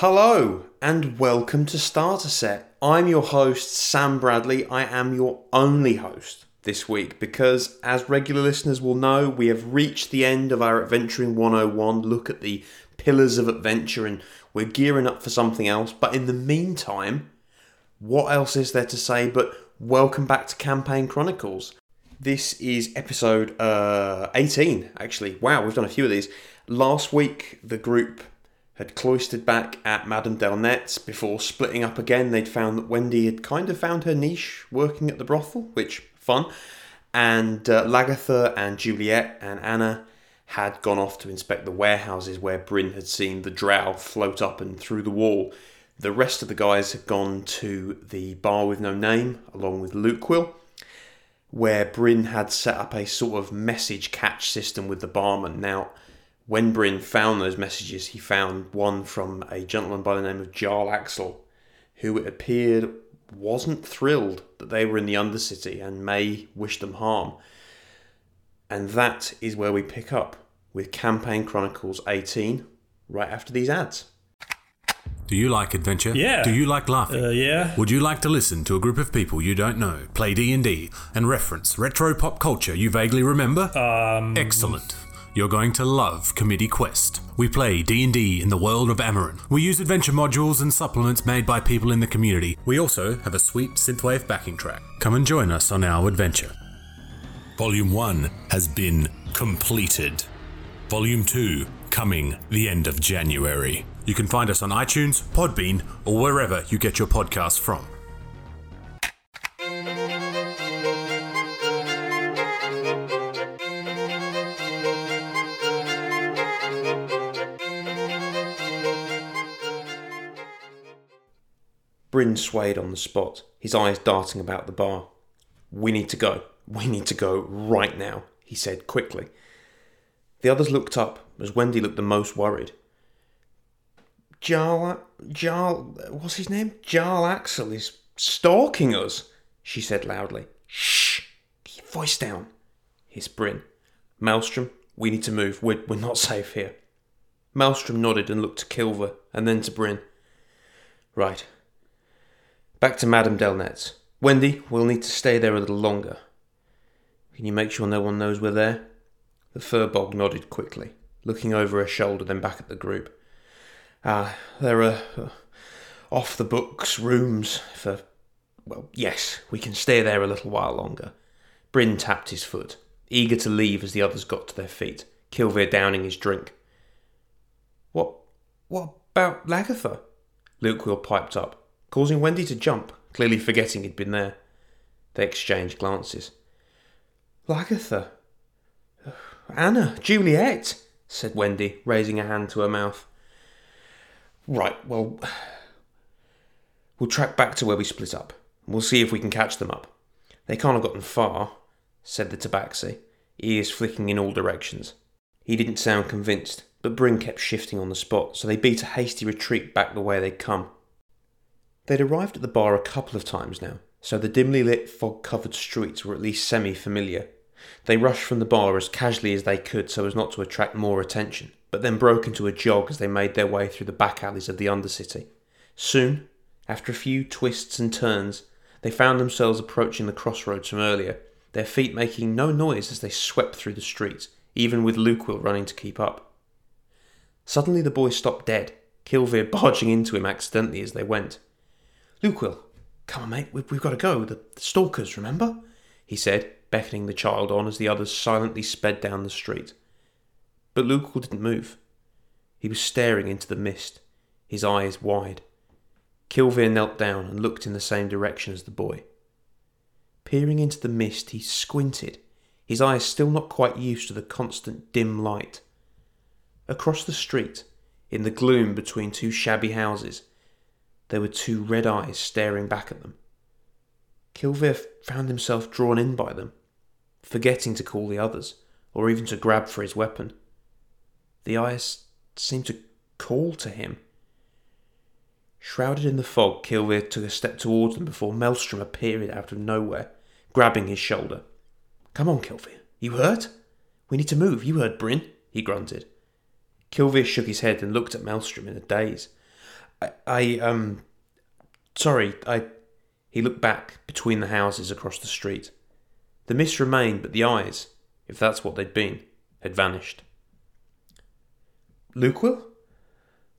Hello and welcome to Starter Set. I'm your host, Sam Bradley. I am your only host this week because, as regular listeners will know, we have reached the end of our Adventuring 101 look at the pillars of adventure and we're gearing up for something else. But in the meantime, what else is there to say but welcome back to Campaign Chronicles? This is episode uh, 18, actually. Wow, we've done a few of these. Last week, the group had cloistered back at Madame Delnette's before splitting up again. They'd found that Wendy had kind of found her niche working at the brothel, which fun. And uh, Lagatha and Juliet and Anna had gone off to inspect the warehouses where Bryn had seen the drow float up and through the wall. The rest of the guys had gone to the bar with no name, along with Lukewill, where Bryn had set up a sort of message catch system with the barman. Now, when Bryn found those messages, he found one from a gentleman by the name of Jarl Axel, who it appeared wasn't thrilled that they were in the Undercity and may wish them harm. And that is where we pick up with Campaign Chronicles 18, right after these ads. Do you like adventure? Yeah. Do you like laughing? Uh, yeah. Would you like to listen to a group of people you don't know play D&D and reference retro pop culture you vaguely remember? Um, Excellent. You're going to love Committee Quest. We play D&D in the world of Amarin. We use adventure modules and supplements made by people in the community. We also have a sweet synthwave backing track. Come and join us on our adventure. Volume 1 has been completed. Volume 2 coming the end of January. You can find us on iTunes, Podbean, or wherever you get your podcasts from. Bryn swayed on the spot, his eyes darting about the bar. We need to go. We need to go right now, he said quickly. The others looked up as Wendy looked the most worried. Jarl, Jarl, what's his name? Jarl Axel is stalking us, she said loudly. Shh! Keep your voice down, hissed Bryn. Maelstrom, we need to move. We're, we're not safe here. Maelstrom nodded and looked to Kilvir and then to Bryn. Right. Back to Madame Delnette's. Wendy, we'll need to stay there a little longer. Can you make sure no one knows we're there? The firbolg nodded quickly, looking over her shoulder, then back at the group. Ah, there are uh, off the books rooms for. Well, yes, we can stay there a little while longer. Bryn tapped his foot, eager to leave as the others got to their feet, Kilvir downing his drink. What. what about Lagatha? Lukewill piped up, causing Wendy to jump, clearly forgetting he'd been there. They exchanged glances. Lagatha? Anna, Juliet, said Wendy, raising a hand to her mouth. Right, well, we'll track back to where we split up. We'll see if we can catch them up. They can't have gotten far, said the tabaxi, ears flicking in all directions. He didn't sound convinced, but Bryn kept shifting on the spot, so they beat a hasty retreat back the way they'd come. They'd arrived at the bar a couple of times now, so the dimly lit, fog covered streets were at least semi familiar. They rushed from the bar as casually as they could so as not to attract more attention, but then broke into a jog as they made their way through the back alleys of the Undercity. Soon, after a few twists and turns, they found themselves approaching the crossroads from earlier, their feet making no noise as they swept through the streets, even with Lukewill running to keep up. Suddenly the boy stopped dead, Kilvir barging into him accidentally as they went. Lukewill, come on, mate, we've, we've got to go. The, the stalkers, remember? He said, beckoning the child on as the others silently sped down the street. But Lukewill didn't move. He was staring into the mist, his eyes wide. Kilvir knelt down and looked in the same direction as the boy. Peering into the mist, he squinted, his eyes still not quite used to the constant dim light. Across the street, in the gloom between two shabby houses, there were two red eyes staring back at them. Kilvir found himself drawn in by them, forgetting to call the others, or even to grab for his weapon. The eyes seemed to call to him. Shrouded in the fog, Kilvir took a step towards them before Maelstrom appeared out of nowhere, grabbing his shoulder. Come on, Kilvir. You hurt? We need to move. You heard Bryn, he grunted. Kilvir shook his head and looked at Maelstrom in a daze. I, I um, sorry, I. He looked back between the houses across the street. The mist remained, but the eyes, if that's what they'd been, had vanished. Lukewill?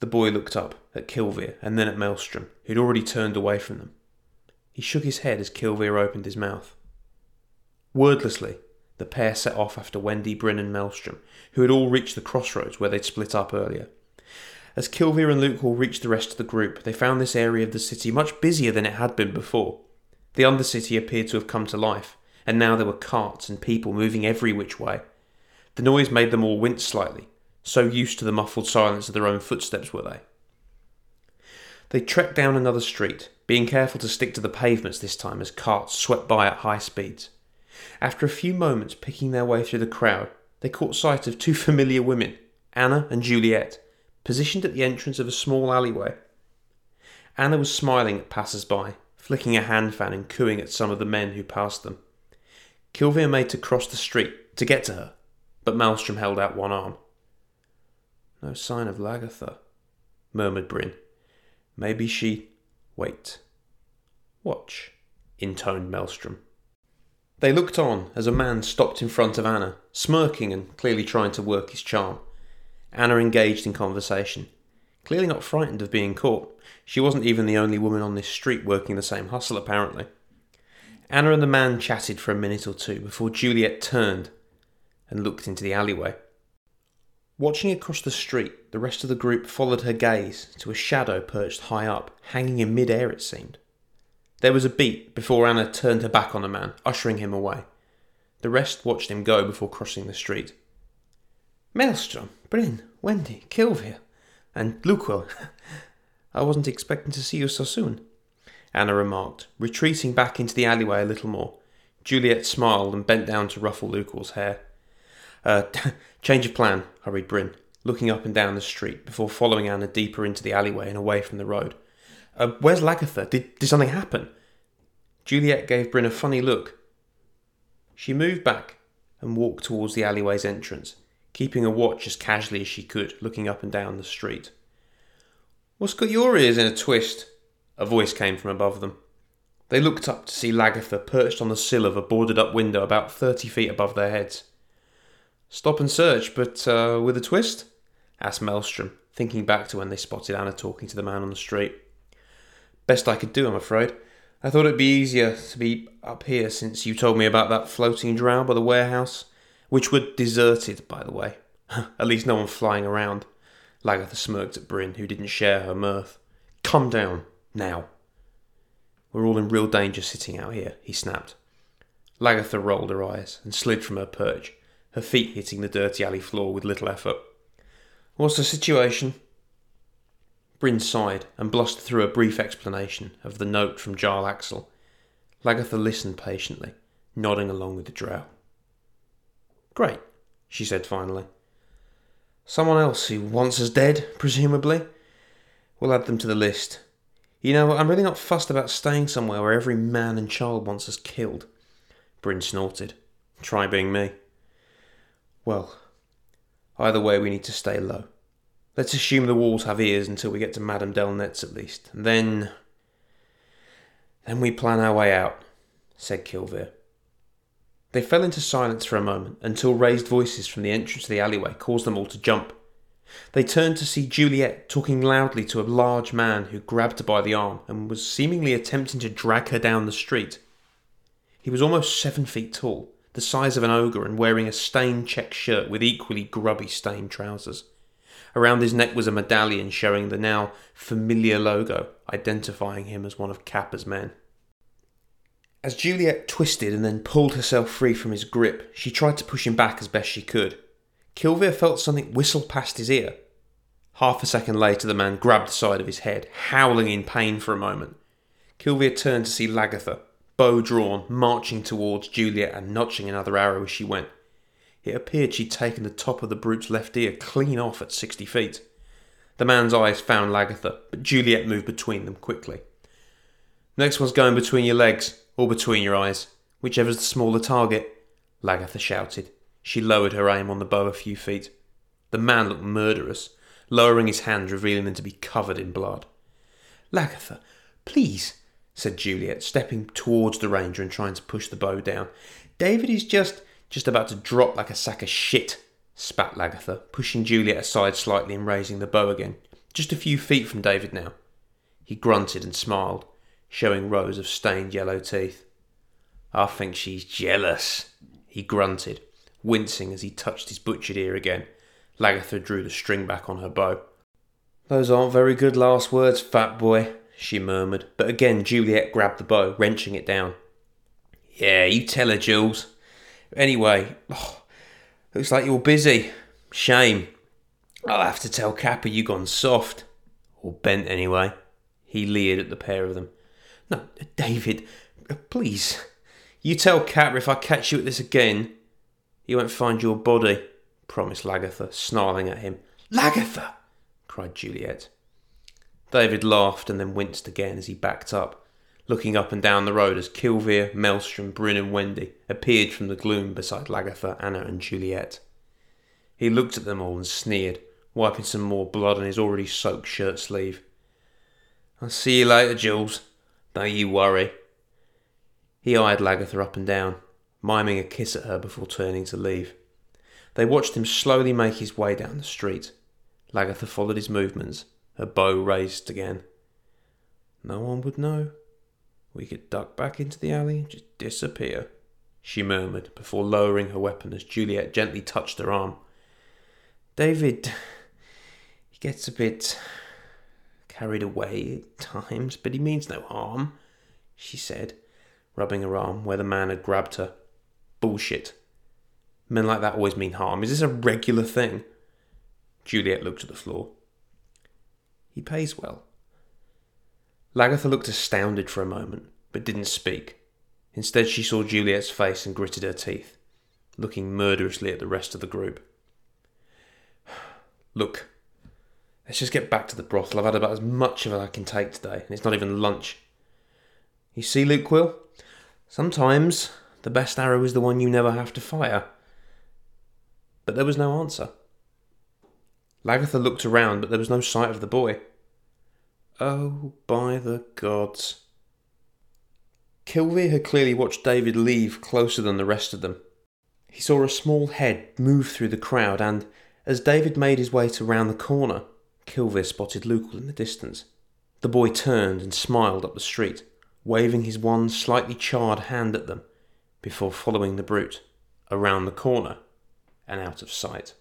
The boy looked up at Kilvir and then at Maelstrom, who'd already turned away from them. He shook his head as Kilvir opened his mouth. Wordlessly, the pair set off after Wendy, Bryn, and Maelstrom, who had all reached the crossroads where they'd split up earlier. As Kilvir and Lukewill reached the rest of the group, they found this area of the city much busier than it had been before. The Undercity appeared to have come to life, and now there were carts and people moving every which way. The noise made them all wince slightly, so used to the muffled silence of their own footsteps were they. They trekked down another street, being careful to stick to the pavements this time as carts swept by at high speeds. After a few moments picking their way through the crowd, they caught sight of two familiar women, Anna and Juliet, positioned at the entrance of a small alleyway. Anna was smiling at passers by, flicking a hand fan and cooing at some of the men who passed them. Kilvir made to cross the street to get to her, but Maelstrom held out one arm. No sign of Lagertha, murmured Bryn. Maybe she. Wait. Watch, intoned Maelstrom. They looked on as a man stopped in front of Anna, smirking and clearly trying to work his charm. Anna engaged in conversation, clearly not frightened of being caught. She wasn't even the only woman on this street working the same hustle, apparently. Anna and the man chatted for a minute or two before Juliet turned and looked into the alleyway. Watching across the street, the rest of the group followed her gaze to a shadow perched high up, hanging in mid-air it seemed. There was a beat before Anna turned her back on the man, ushering him away. The rest watched him go before crossing the street. Maelstrom, Bryn, Wendy, Kilvir, and Lukewill. I wasn't expecting to see you so soon, Anna remarked, retreating back into the alleyway a little more. Juliet smiled and bent down to ruffle Luke's hair. Uh, change of plan, hurried Bryn, looking up and down the street before following Anna deeper into the alleyway and away from the road. Uh, where's Lagertha? Did, did something happen? Juliet gave Bryn a funny look. She moved back and walked towards the alleyway's entrance, keeping a watch as casually as she could, looking up and down the street. What's got your ears in a twist? A voice came from above them. They looked up to see Lagertha perched on the sill of a boarded up window about thirty feet above their heads. Stop and search, but uh, with a twist? asked Maelstrom, thinking back to when they spotted Anna talking to the man on the street. Best I could do, I'm afraid. I thought it'd be easier to be up here since you told me about that floating drow by the warehouse, which were deserted, by the way. at least no one flying around. Lagertha smirked at Bryn, who didn't share her mirth. Come down, now. We're all in real danger sitting out here, he snapped. Lagertha rolled her eyes and slid from her perch, her feet hitting the dirty alley floor with little effort. What's the situation? Bryn sighed and blustered through a brief explanation of the note from Jarl Axel. Lagertha listened patiently, nodding along with the drow. Great, she said finally. Someone else who wants us dead, presumably? We'll add them to the list. You know, I'm really not fussed about staying somewhere where every man and child wants us killed. Bryn snorted. Try being me. Well, either way, we need to stay low. Let's assume the walls have ears until we get to Madame Delnette's at least. And then. Then we plan our way out, said Kilvir. They fell into silence for a moment until raised voices from the entrance of the alleyway caused them all to jump. They turned to see Juliet talking loudly to a large man who grabbed her by the arm and was seemingly attempting to drag her down the street. He was almost seven feet tall, the size of an ogre, and wearing a stained check shirt with equally grubby stained trousers. Around his neck was a medallion showing the now familiar logo, identifying him as one of Kappa's men. As Juliet twisted and then pulled herself free from his grip, she tried to push him back as best she could. Kilvir felt something whistle past his ear. Half a second later, the man grabbed the side of his head, howling in pain for a moment. Kilvir turned to see Lagertha, bow drawn, marching towards Juliet and notching another arrow as she went. It appeared she'd taken the top of the brute's left ear clean off at sixty feet. The man's eyes found Lagertha, but Juliet moved between them quickly. Next one's going between your legs, or between your eyes, whichever's the smaller target, Lagertha shouted. She lowered her aim on the bow a few feet. The man looked murderous, lowering his hands, revealing them to be covered in blood. Lagatha, please, said Juliet, stepping towards the ranger and trying to push the bow down. David is just just about to drop like a sack of shit, spat Lagatha, pushing Juliet aside slightly and raising the bow again. Just a few feet from David now. He grunted and smiled, showing rows of stained yellow teeth. I think she's jealous, he grunted, wincing as he touched his butchered ear again. Lagatha drew the string back on her bow. Those aren't very good last words, fat boy, she murmured, but again Juliet grabbed the bow, wrenching it down. Yeah, you tell her, Jules. Anyway, oh, looks like you're busy. Shame. I'll have to tell Kappa you gone soft. Or bent, anyway. He leered at the pair of them. No, David, uh, please. You tell Kappa if I catch you at this again, he won't find your body, promised Lagatha, snarling at him. Lagatha! cried Juliet. David laughed and then winced again as he backed up, looking up and down the road as Kilvir, Maelstrom, Bryn, and Wendy appeared from the gloom beside Lagatha, Anna, and Juliet. He looked at them all and sneered, wiping some more blood on his already soaked shirt sleeve. I'll see you later, Jules. Don't you worry. He eyed Lagatha up and down, miming a kiss at her before turning to leave. They watched him slowly make his way down the street. Lagatha followed his movements, her bow raised again. No one would know. We could duck back into the alley and just disappear, she murmured before lowering her weapon as Juliet gently touched her arm. David, he gets a bit carried away at times, but he means no harm, she said, rubbing her arm where the man had grabbed her. Bullshit. Men like that always mean harm. Is this a regular thing? Juliet looked at the floor. He pays well. Lagatha looked astounded for a moment, but didn't speak. Instead, she saw Juliet's face and gritted her teeth, looking murderously at the rest of the group. Look, let's just get back to the brothel. I've had about as much of it I can take today, and it's not even lunch. You see, Luke Quill? Sometimes the best arrow is the one you never have to fire. But there was no answer. Lagatha looked around, but there was no sight of the boy. Oh, by the gods. Kilvir had clearly watched David leave closer than the rest of them. He saw a small head move through the crowd, and as David made his way to round the corner, Kilvir spotted Luke in the distance. The boy turned and smiled up the street, waving his one slightly charred hand at them, before following the brute around the corner and out of sight.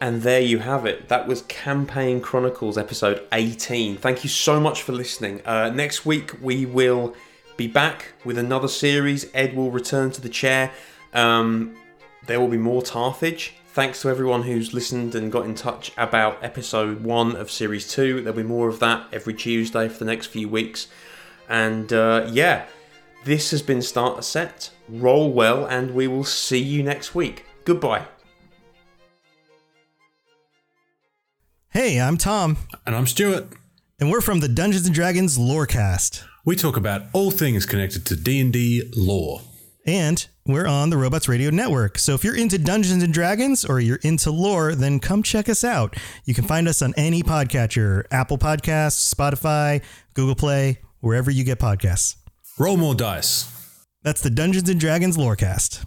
And there you have it. That was Campaign Chronicles episode 18. Thank you so much for listening. Uh, next week we will be back with another series. Ed will return to the chair. Um, there will be more Tarthage. Thanks to everyone who's listened and got in touch about episode one of series two. There'll be more of that every Tuesday for the next few weeks. And uh, yeah, this has been Starter Set. Roll well, and we will see you next week. Goodbye. Hey, I'm Tom, And I'm Stuart. And we're from the Dungeons and Dragons Lorecast. We talk about all things connected to D&D lore. And we're on the Robots Radio Network. So if you're into Dungeons and Dragons or you're into lore, then come check us out. You can find us on any podcatcher Apple Podcasts, Spotify, Google Play, wherever you get podcasts. Roll more dice. That's the Dungeons and Dragons Lorecast.